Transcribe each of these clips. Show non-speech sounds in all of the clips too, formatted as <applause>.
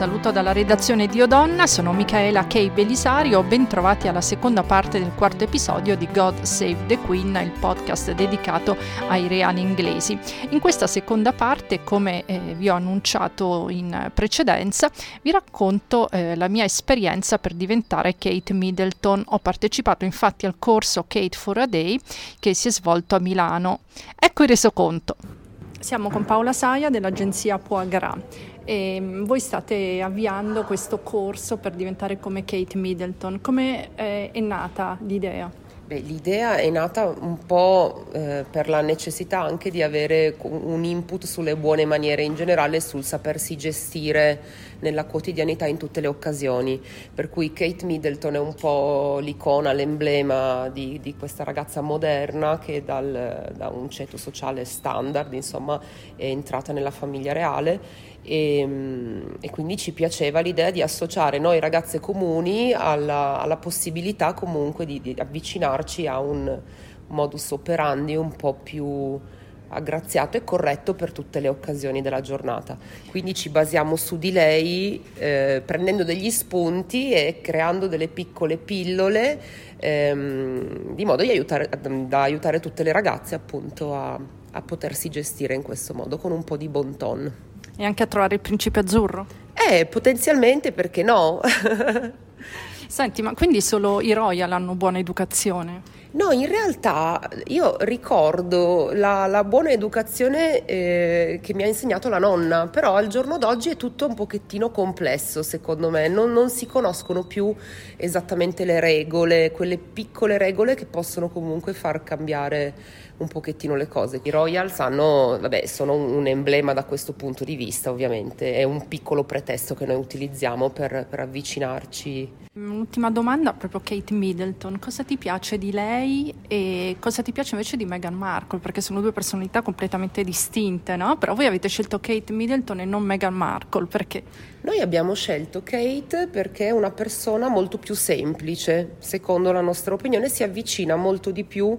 saluto dalla redazione di Odonna, sono Michaela Kay Belisario, bentrovati alla seconda parte del quarto episodio di God Save the Queen, il podcast dedicato ai reali inglesi. In questa seconda parte, come eh, vi ho annunciato in precedenza, vi racconto eh, la mia esperienza per diventare Kate Middleton. Ho partecipato infatti al corso Kate for a Day che si è svolto a Milano. Ecco il resoconto. Siamo con Paola Saia dell'agenzia Poagra e mm, voi state avviando questo corso per diventare come Kate Middleton. Come è, è nata l'idea? Beh, l'idea è nata un po' eh, per la necessità anche di avere un input sulle buone maniere in generale, sul sapersi gestire nella quotidianità in tutte le occasioni. Per cui Kate Middleton è un po' l'icona, l'emblema di, di questa ragazza moderna che dal, da un ceto sociale standard insomma, è entrata nella famiglia reale e, e, quindi ci piaceva l'idea di associare noi ragazze comuni alla, alla possibilità comunque di, di, avvicinarci a un modus operandi un po' più aggraziato e corretto per tutte le occasioni della giornata. Quindi ci basiamo su di lei eh, prendendo degli spunti e creando delle piccole pillole ehm, di modo aiutare, da aiutare tutte le ragazze appunto a, a potersi gestire in questo modo con un po' di bon ton. E anche a trovare il principe azzurro? Eh, potenzialmente perché no? <laughs> Senti, ma quindi solo i royal hanno buona educazione? No, in realtà io ricordo la, la buona educazione eh, che mi ha insegnato la nonna, però al giorno d'oggi è tutto un pochettino complesso secondo me, non, non, si conoscono più esattamente le regole, quelle piccole regole che possono comunque far cambiare un pochettino le cose. I Royals hanno, vabbè, sono un emblema da questo punto di vista ovviamente, è un piccolo pretesto che noi utilizziamo per, per avvicinarci. Ultima domanda, proprio Kate Middleton, cosa ti piace di lei e cosa ti piace invece di Meghan Markle? Perché sono due personalità completamente distinte, no? Però voi avete scelto Kate Middleton e non Meghan Markle, perché? Noi abbiamo scelto Kate perché è una persona molto più semplice, secondo la nostra opinione, si avvicina molto di più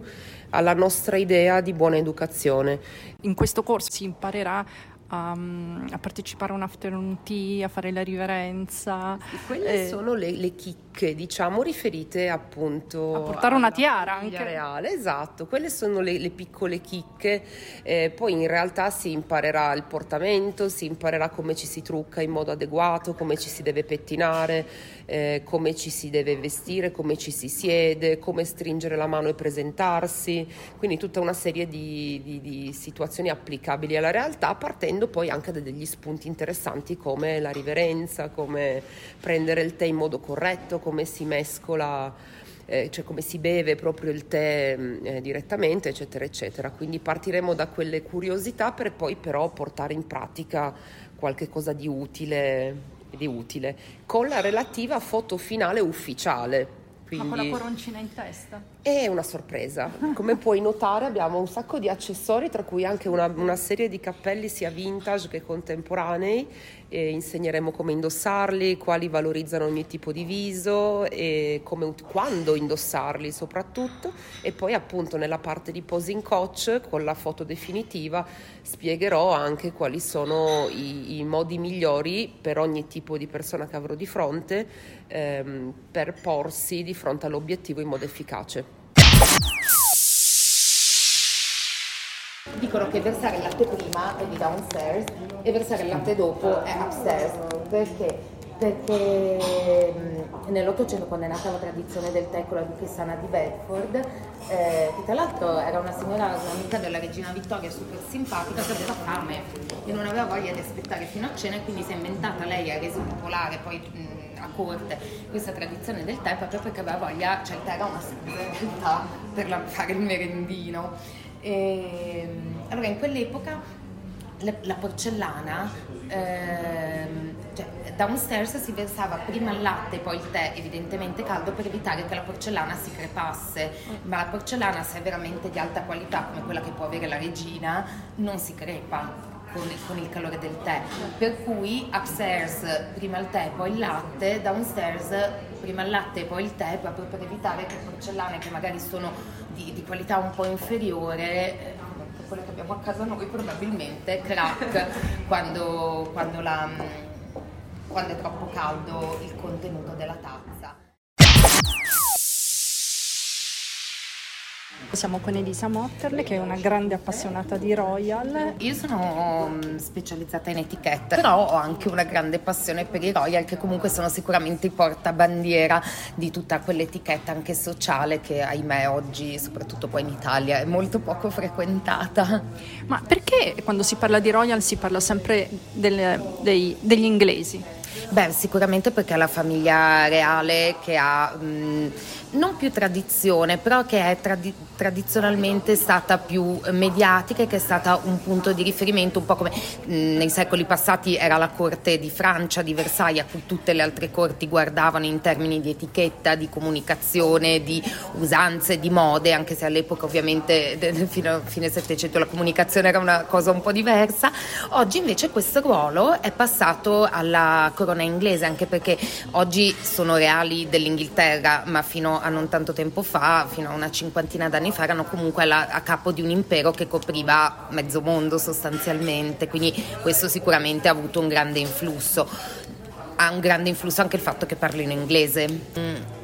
alla nostra idea di buona educazione. In questo corso si imparerà a, a, partecipare a un afternoon tea, a fare la riverenza. Quelle eh, sono le, le, chicche, diciamo, riferite appunto a portare una tiara anche. reale, esatto, quelle sono le, le piccole chicche. Eh, poi in realtà si imparerà il portamento, si imparerà come ci si trucca in modo adeguato, come ci si deve pettinare, eh, come ci si deve vestire, come ci si siede, come stringere la mano e presentarsi, quindi tutta una serie di, di, di situazioni applicabili alla realtà partendo avendo poi anche degli spunti interessanti come la riverenza, come prendere il tè in modo corretto, come si mescola, eh, cioè come si beve proprio il tè mm, eh, direttamente, eccetera, eccetera. Quindi partiremo da quelle curiosità per poi però portare in pratica qualche cosa di utile, di utile con la relativa foto finale ufficiale. Quindi... Ma con la coroncina in testa? È una sorpresa. Come puoi notare abbiamo un sacco di accessori, tra cui anche una, una serie di cappelli sia vintage che contemporanei. E insegneremo come indossarli, quali valorizzano ogni tipo di viso e come, quando indossarli soprattutto. E poi appunto nella parte di posing coach con la foto definitiva spiegherò anche quali sono i, i modi migliori per ogni tipo di persona che avrò di fronte ehm, per porsi di fronte all'obiettivo in modo efficace. Dicono che versare il latte prima è di downstairs e versare il latte dopo è upstairs. Perché? Perché nell'Ottocento, quando è nata la tradizione del tè con la duchessa Anna di Bedford, eh, che tra l'altro era una signora, un'amica della regina Vittoria, super simpatica, che aveva fame e non aveva voglia di aspettare fino a cena e quindi si è inventata, lei ha reso popolare poi mh, a corte questa tradizione del tè proprio perché aveva voglia, cioè il tè era una scusa in realtà per la, fare il merendino. E, allora in quell'epoca la, la porcellana, ehm, cioè, downstairs si versava prima il latte e poi il tè, evidentemente caldo, per evitare che la porcellana si crepasse. Ma la porcellana, se è veramente di alta qualità, come quella che può avere la regina, non si crepa con, con, il calore del tè. Per cui upstairs prima il tè, poi il latte, downstairs prima il latte e poi il tè, proprio per evitare che porcellane che magari sono di, di qualità un po' inferiore eh, quelle che abbiamo a casa noi probabilmente crack <laughs> quando, quando la quando è troppo caldo il contenuto della tazza. Siamo con Elisa Motterle che è una grande appassionata di Royal. Io sono mm, specializzata in etichette, però ho anche una grande passione per i Royal che comunque sono sicuramente i portabandiera di tutta quell'etichetta anche sociale che ahimè oggi, soprattutto poi in Italia, è molto poco frequentata. Ma perché quando si parla di Royal si parla sempre del, dei, degli inglesi? Beh, sicuramente perché è la famiglia reale che ha... Mh, non più tradizione, però che è tradi- tradizionalmente stata più mediatica e che è stata un punto di riferimento, un po' come mh, nei secoli passati era la corte di Francia, di Versailles, a cui tutte le altre corti guardavano in termini di etichetta, di comunicazione, di usanze, di mode, anche se all'epoca ovviamente fino a fine Settecento la comunicazione era una cosa un po' diversa. Oggi invece questo ruolo è passato alla corona inglese, anche perché oggi sono reali dell'Inghilterra, ma fino a non tanto tempo fa, fino a una cinquantina d'anni fa, erano comunque alla, a capo di un impero che copriva mezzo mondo sostanzialmente, quindi questo sicuramente ha avuto un grande influsso. Ha un grande influsso anche il fatto che parlino inglese. Mm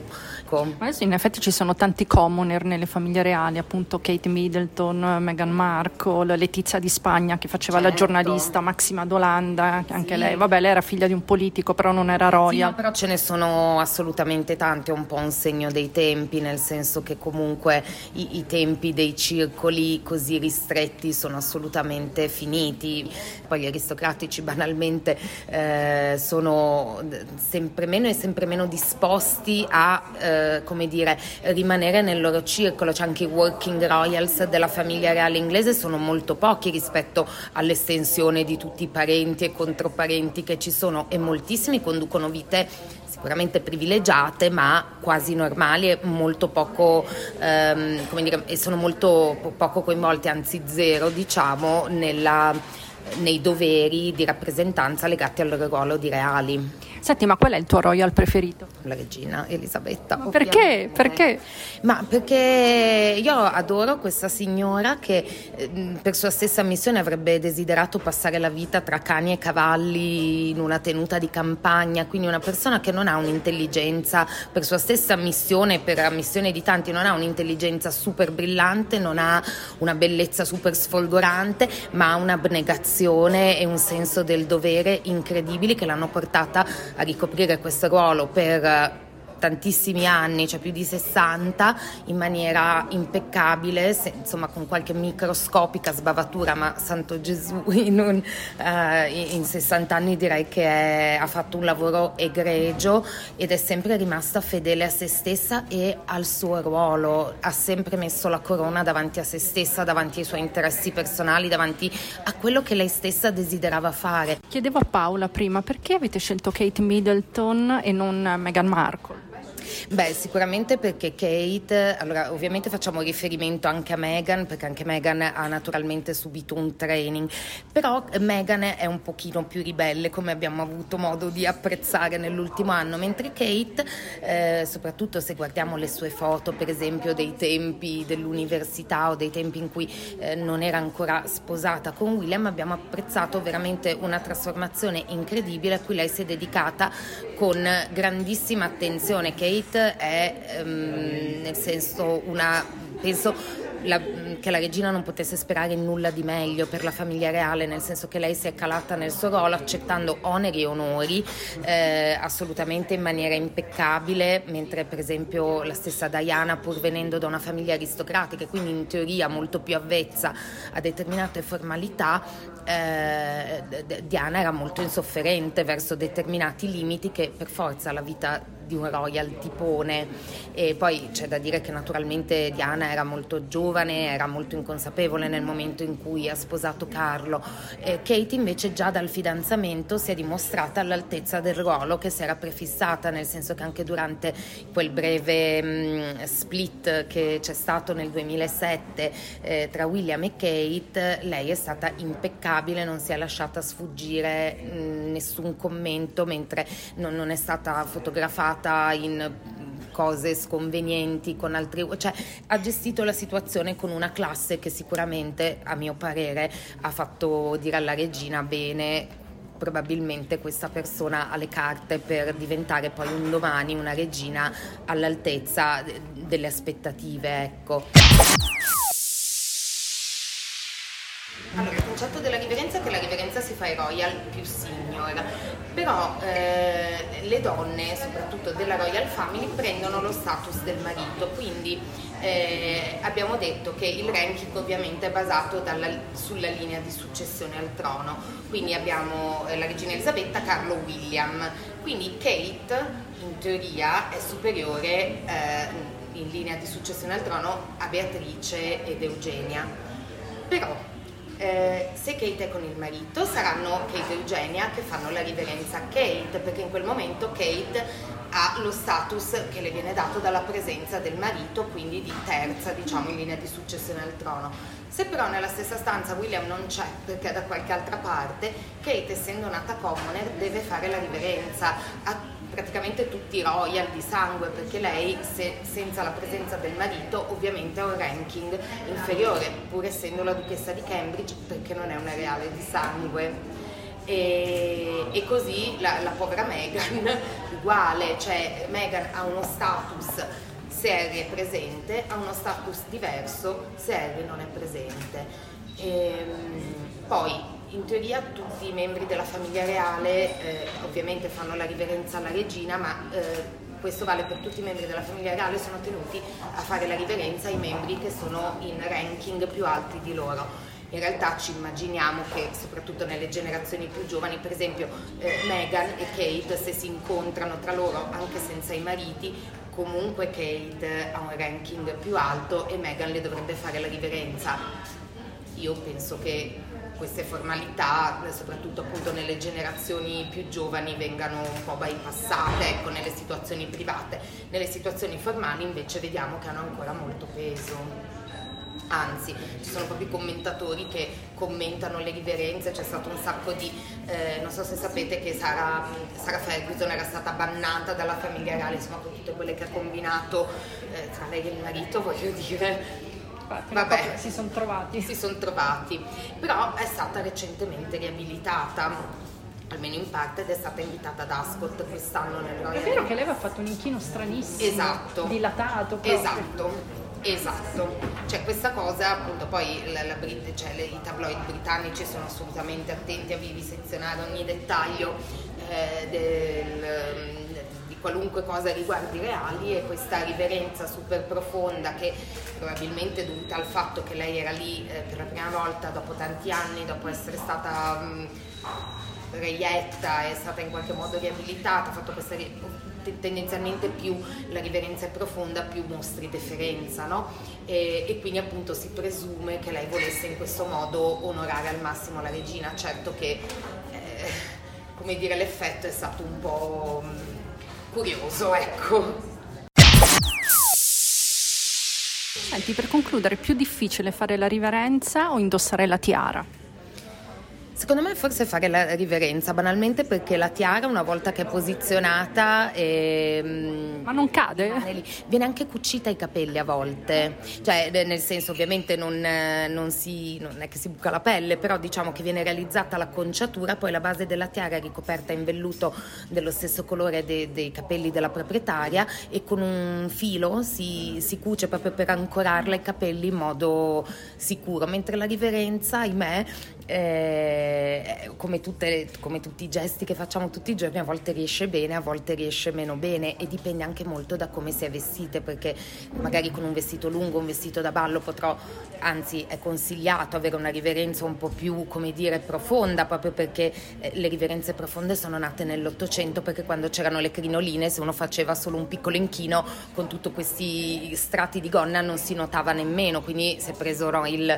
ecco. Adesso in effetti ci sono tanti commoner nelle famiglie reali, appunto Kate Middleton, Meghan Markle, Letizia di Spagna che faceva certo. la giornalista, Maxima Dolanda, anche sì. lei. Vabbè, lei era figlia di un politico, però non era royal. Sì, però ce ne sono assolutamente tanti, è un po' un segno dei tempi, nel senso che comunque i, i tempi dei circoli così ristretti sono assolutamente finiti. Poi gli aristocratici banalmente eh, sono sempre meno e sempre meno disposti a eh, eh, come dire, rimanere nel loro circolo, c'è anche i working royals della famiglia reale inglese sono molto pochi rispetto all'estensione di tutti i parenti e controparenti che ci sono e moltissimi conducono vite sicuramente privilegiate ma quasi normali e molto poco ehm, come dire, e sono molto poco coinvolti anzi zero diciamo nella, nei doveri di rappresentanza legati al loro ruolo di reali. Senti, ma qual è il tuo royal preferito? La regina Elisabetta. Ma perché? Perché? Ma perché io adoro questa signora che mm, per sua stessa missione avrebbe desiderato passare la vita tra cani e cavalli in una tenuta di campagna, quindi una persona che non ha un'intelligenza per sua stessa missione, per la missione di tanti, non ha un'intelligenza super brillante, non ha una bellezza super sfolgorante, ma ha un'abnegazione e un senso del dovere incredibili che l'hanno portata a ricoprire questo ruolo per tantissimi anni, cioè più di 60, in maniera impeccabile, se, insomma con qualche microscopica sbavatura, ma santo Gesù, <laughs> in, un, uh, in 60 anni direi che è, ha fatto un lavoro egregio ed è sempre rimasta fedele a se stessa e al suo ruolo, ha sempre messo la corona davanti a se stessa, davanti ai suoi interessi personali, davanti a quello che lei stessa desiderava fare. Chiedevo a Paola prima perché avete scelto Kate Middleton e non Meghan Markle? Beh, sicuramente perché Kate, allora ovviamente facciamo riferimento anche a Meghan, perché anche Meghan ha naturalmente subito un training, però Meghan è un pochino più ribelle, come abbiamo avuto modo di apprezzare nell'ultimo anno, mentre Kate, eh, soprattutto se guardiamo le sue foto, per esempio dei tempi dell'università o dei tempi in cui eh, non era ancora sposata con William, abbiamo apprezzato veramente una trasformazione incredibile a cui lei si è dedicata con grandissima attenzione. Kate Kate è um, nel senso una penso la, che la regina non potesse sperare nulla di meglio per la famiglia reale, nel senso che lei si è calata nel suo ruolo accettando oneri e onori eh, assolutamente in maniera impeccabile, mentre per esempio la stessa Diana, pur venendo da una famiglia aristocratica e quindi in teoria molto più avvezza a determinate formalità, eh, Diana era molto insofferente verso determinati limiti che per forza la vita di un royal tipone e poi c'è da dire che naturalmente Diana era molto giovane, era molto inconsapevole nel momento in cui ha sposato Carlo. E Kate invece già dal fidanzamento si è dimostrata all'altezza del ruolo che si era prefissata, nel senso che anche durante quel breve mh, split che c'è stato nel 2007 eh, tra William e Kate, lei è stata impeccabile, non si è lasciata sfuggire mh, nessun commento mentre non, non è stata fotografata impegnata in cose sconvenienti con altri, cioè ha gestito la situazione con una classe che sicuramente a mio parere ha fatto dire alla regina bene probabilmente questa persona ha le carte per diventare poi un domani una regina all'altezza delle aspettative, ecco. Allora, il concetto della riverenza è che la riverenza si fa ai royal più senior, però eh, le donne, soprattutto della royal family, prendono lo status del marito, quindi eh, abbiamo detto che il ranking ovviamente è basato dalla, sulla linea di successione al trono, quindi abbiamo eh, la regina Elisabetta, Carlo William, quindi Kate in teoria è superiore eh, in linea di successione al trono a Beatrice ed Eugenia, però eh, se Kate è con il marito saranno Kate e Eugenia che fanno la riverenza a Kate perché in quel momento Kate ha lo status che le viene dato dalla presenza del marito quindi di terza diciamo in linea di successione al trono. Se però nella stessa stanza William non c'è perché è da qualche altra parte Kate essendo nata commoner deve fare la riverenza a praticamente tutti i royal di sangue perché lei se, senza la presenza del marito ovviamente ha un ranking inferiore pur essendo la duchessa di Cambridge perché non è una reale di sangue. E, e così la, la povera Meghan <laughs> uguale cioè Meghan ha uno status se Harry è presente ha uno status diverso se Harry non è presente. E, ehm, poi in teoria tutti i membri della famiglia reale eh, ovviamente fanno la riverenza alla regina, ma eh, questo vale per tutti i membri della famiglia reale, sono tenuti a fare la riverenza ai membri che sono in ranking più alti di loro. In realtà ci immaginiamo che soprattutto nelle generazioni più giovani, per esempio eh, Meghan e Kate, se si incontrano tra loro anche senza i mariti, comunque Kate ha un ranking più alto e Meghan le dovrebbe fare la riverenza. Io penso che queste formalità, soprattutto appunto nelle generazioni più giovani, vengano un po' bypassate ecco, nelle situazioni private. Nelle situazioni formali invece vediamo che hanno ancora molto peso. Anzi, ci sono proprio i commentatori che commentano le riverenze, c'è stato un sacco di, eh, non so se sapete che Sara, Sara, Ferguson era stata bannata dalla famiglia reale, insomma con tutte quelle che ha combinato eh, tra lei e il marito, voglio dire, Vabbè, si sono trovati. Si sono trovati, però è stata recentemente riabilitata almeno in parte ed è stata invitata ad Ascot quest'anno nel Royal È vero che lei aveva fatto un inchino stranissimo, esatto. dilatato proprio. Esatto. Esatto, cioè questa cosa appunto poi la, la, cioè, le, i tabloid britannici sono assolutamente attenti a vivisezionare ogni dettaglio eh, del, qualunque cosa riguardi reali e questa riverenza super profonda che probabilmente è dovuta al fatto che lei era lì eh, per la prima volta dopo tanti anni, dopo essere stata mh, reietta, è stata in qualche modo riabilitata, ha fatto questa tendenzialmente più la riverenza è profonda, più mostri deferenza, no? E, e, quindi appunto si presume che lei volesse in questo modo onorare al massimo la regina, certo che eh, come dire l'effetto è stato un po' curioso, ecco. Senti, per concludere, è più difficile fare la riverenza o indossare la tiara? Secondo me forse fare la riverenza, banalmente perché la tiara una volta che è posizionata... Ehm, Ma non cade? Viene anche cucita ai capelli a volte, cioè nel senso ovviamente non, non, si, non è che si buca la pelle, però diciamo che viene realizzata l'acconciatura, poi la base della tiara è ricoperta in velluto dello stesso colore de, dei capelli della proprietaria e con un filo si, si cuce proprio per ancorarla ai capelli in modo sicuro, mentre la riverenza, ahimè, eh, come, tutte, come, tutti i gesti che facciamo tutti i giorni, a volte riesce bene, a volte riesce meno bene e dipende anche molto da come si è vestite, perché magari con un vestito lungo, un vestito da ballo potrò, anzi è consigliato avere una riverenza un po' più, come dire, profonda, proprio perché eh, le riverenze profonde sono nate nell'Ottocento, perché quando c'erano le crinoline, se uno faceva solo un piccolo inchino con tutti questi strati di gonna non si notava nemmeno, quindi si è preso il,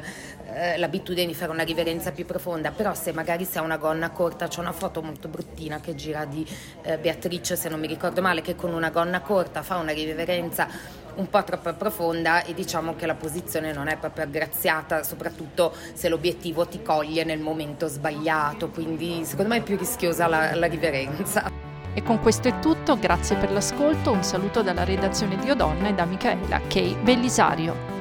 eh, l'abitudine di fare una riverenza più più profonda, però se magari si ha una gonna corta, c'è una foto molto bruttina che gira di eh, Beatrice, se non mi ricordo male, che con una gonna corta fa una riverenza un po' troppo profonda e diciamo che la posizione non è proprio aggraziata, soprattutto se l'obiettivo ti coglie nel momento sbagliato, quindi secondo me è più rischiosa la, la riverenza. E con questo è tutto, grazie per l'ascolto, un saluto dalla redazione di Odonna e da Michaela K. Bellisario.